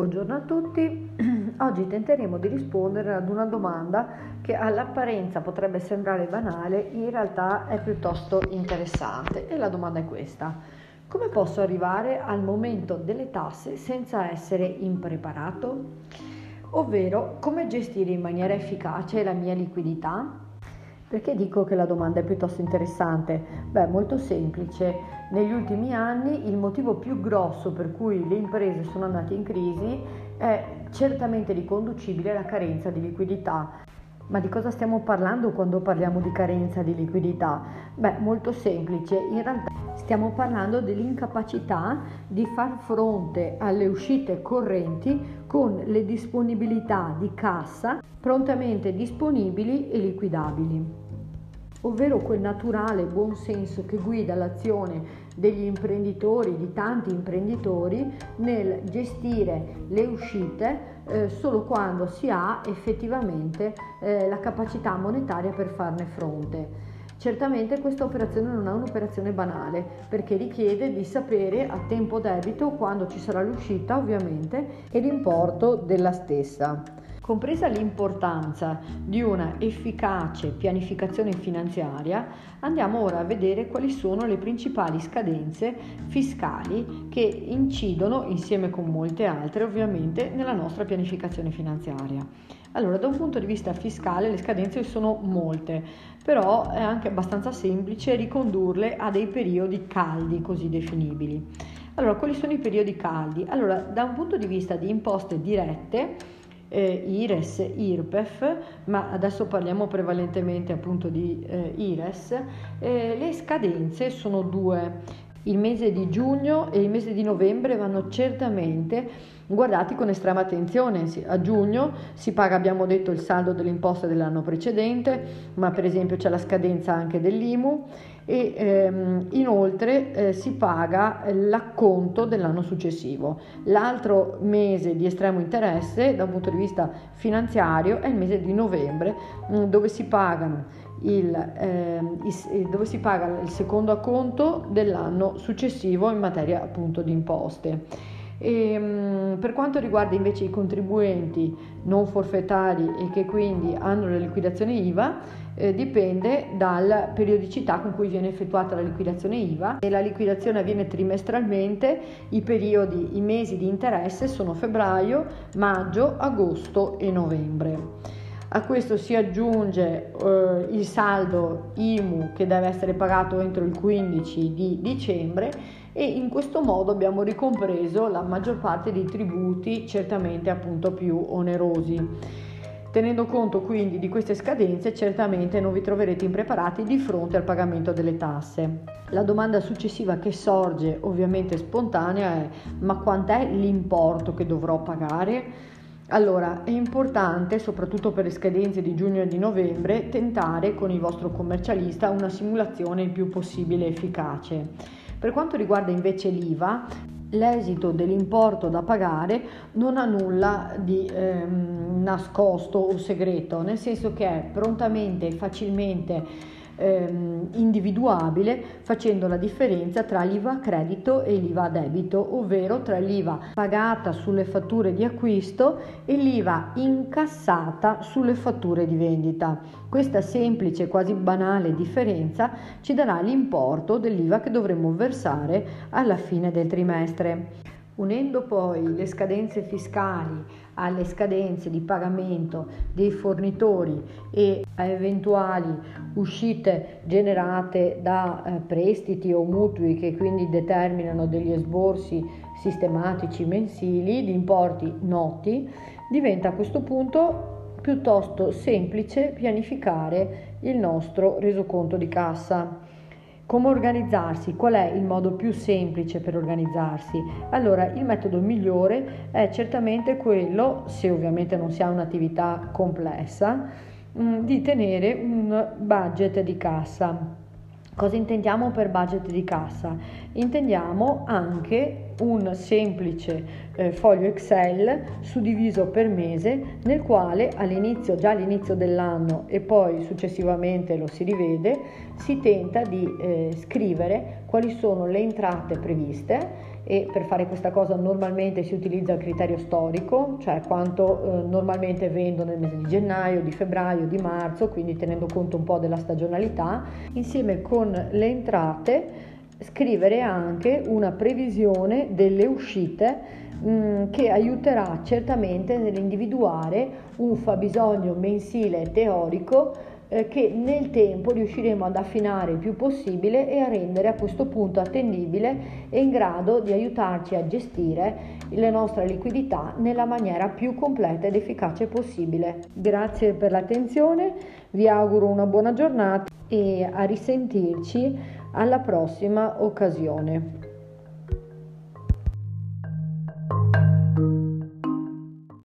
Buongiorno a tutti, oggi tenteremo di rispondere ad una domanda che all'apparenza potrebbe sembrare banale, in realtà è piuttosto interessante e la domanda è questa. Come posso arrivare al momento delle tasse senza essere impreparato? Ovvero, come gestire in maniera efficace la mia liquidità? Perché dico che la domanda è piuttosto interessante? Beh, molto semplice. Negli ultimi anni il motivo più grosso per cui le imprese sono andate in crisi è certamente riconducibile alla carenza di liquidità. Ma di cosa stiamo parlando quando parliamo di carenza di liquidità? Beh, molto semplice, in realtà stiamo parlando dell'incapacità di far fronte alle uscite correnti con le disponibilità di cassa prontamente disponibili e liquidabili ovvero quel naturale buon senso che guida l'azione degli imprenditori, di tanti imprenditori, nel gestire le uscite eh, solo quando si ha effettivamente eh, la capacità monetaria per farne fronte. Certamente questa operazione non è un'operazione banale perché richiede di sapere a tempo debito quando ci sarà l'uscita ovviamente e l'importo della stessa. Compresa l'importanza di una efficace pianificazione finanziaria, andiamo ora a vedere quali sono le principali scadenze fiscali che incidono, insieme con molte altre ovviamente, nella nostra pianificazione finanziaria. Allora, da un punto di vista fiscale le scadenze sono molte, però è anche abbastanza semplice ricondurle a dei periodi caldi così definibili. Allora, quali sono i periodi caldi? Allora, da un punto di vista di imposte dirette, eh, IRES, IRPEF, ma adesso parliamo prevalentemente appunto di eh, IRES, eh, le scadenze sono due. Il mese di giugno e il mese di novembre vanno certamente guardati con estrema attenzione. A giugno si paga, abbiamo detto, il saldo delle imposte dell'anno precedente, ma per esempio c'è la scadenza anche dell'IMU e ehm, inoltre eh, si paga l'acconto dell'anno successivo. L'altro mese di estremo interesse da un punto di vista finanziario è il mese di novembre mm, dove si pagano il, eh, il, dove si paga il secondo acconto dell'anno successivo in materia appunto di imposte. E, ehm, per quanto riguarda invece i contribuenti non forfettari e che quindi hanno la liquidazione IVA, eh, dipende dalla periodicità con cui viene effettuata la liquidazione IVA e la liquidazione avviene trimestralmente, i periodi, i mesi di interesse sono febbraio, maggio, agosto e novembre. A questo si aggiunge eh, il saldo IMU che deve essere pagato entro il 15 di dicembre e in questo modo abbiamo ricompreso la maggior parte dei tributi certamente appunto più onerosi. Tenendo conto quindi di queste scadenze, certamente non vi troverete impreparati di fronte al pagamento delle tasse. La domanda successiva che sorge ovviamente spontanea è ma quant'è l'importo che dovrò pagare? Allora, è importante, soprattutto per le scadenze di giugno e di novembre, tentare con il vostro commercialista una simulazione il più possibile efficace. Per quanto riguarda invece l'IVA, l'esito dell'importo da pagare non ha nulla di ehm, nascosto o segreto, nel senso che è prontamente e facilmente ehm, individuabile facendo la differenza tra l'IVA a credito e l'IVA a debito, ovvero tra l'IVA pagata sulle fatture di acquisto e l'IVA incassata sulle fatture di vendita. Questa semplice, quasi banale differenza ci darà l'importo dell'IVA che dovremo versare alla fine del trimestre. Unendo poi le scadenze fiscali alle scadenze di pagamento dei fornitori e a eventuali uscite generate da eh, prestiti o mutui che quindi determinano degli esborsi sistematici mensili di importi noti, diventa a questo punto piuttosto semplice pianificare il nostro resoconto di cassa. Come organizzarsi? Qual è il modo più semplice per organizzarsi? Allora, il metodo migliore è certamente quello, se ovviamente non si ha un'attività complessa, mm, di tenere un budget di cassa. Cosa intendiamo per budget di cassa? Intendiamo anche un semplice eh, foglio Excel suddiviso per mese nel quale all'inizio, già all'inizio dell'anno e poi successivamente lo si rivede, si tenta di eh, scrivere quali sono le entrate previste e per fare questa cosa normalmente si utilizza il criterio storico, cioè quanto eh, normalmente vendo nel mese di gennaio, di febbraio, di marzo, quindi tenendo conto un po' della stagionalità, insieme con le entrate scrivere anche una previsione delle uscite mh, mm, che aiuterà certamente nell'individuare un fabbisogno mensile teorico eh, che nel tempo riusciremo ad affinare il più possibile e a rendere a questo punto attendibile e in grado di aiutarci a gestire la nostra liquidità nella maniera più completa ed efficace possibile. Grazie per l'attenzione, vi auguro una buona giornata e a risentirci alla prossima occasione.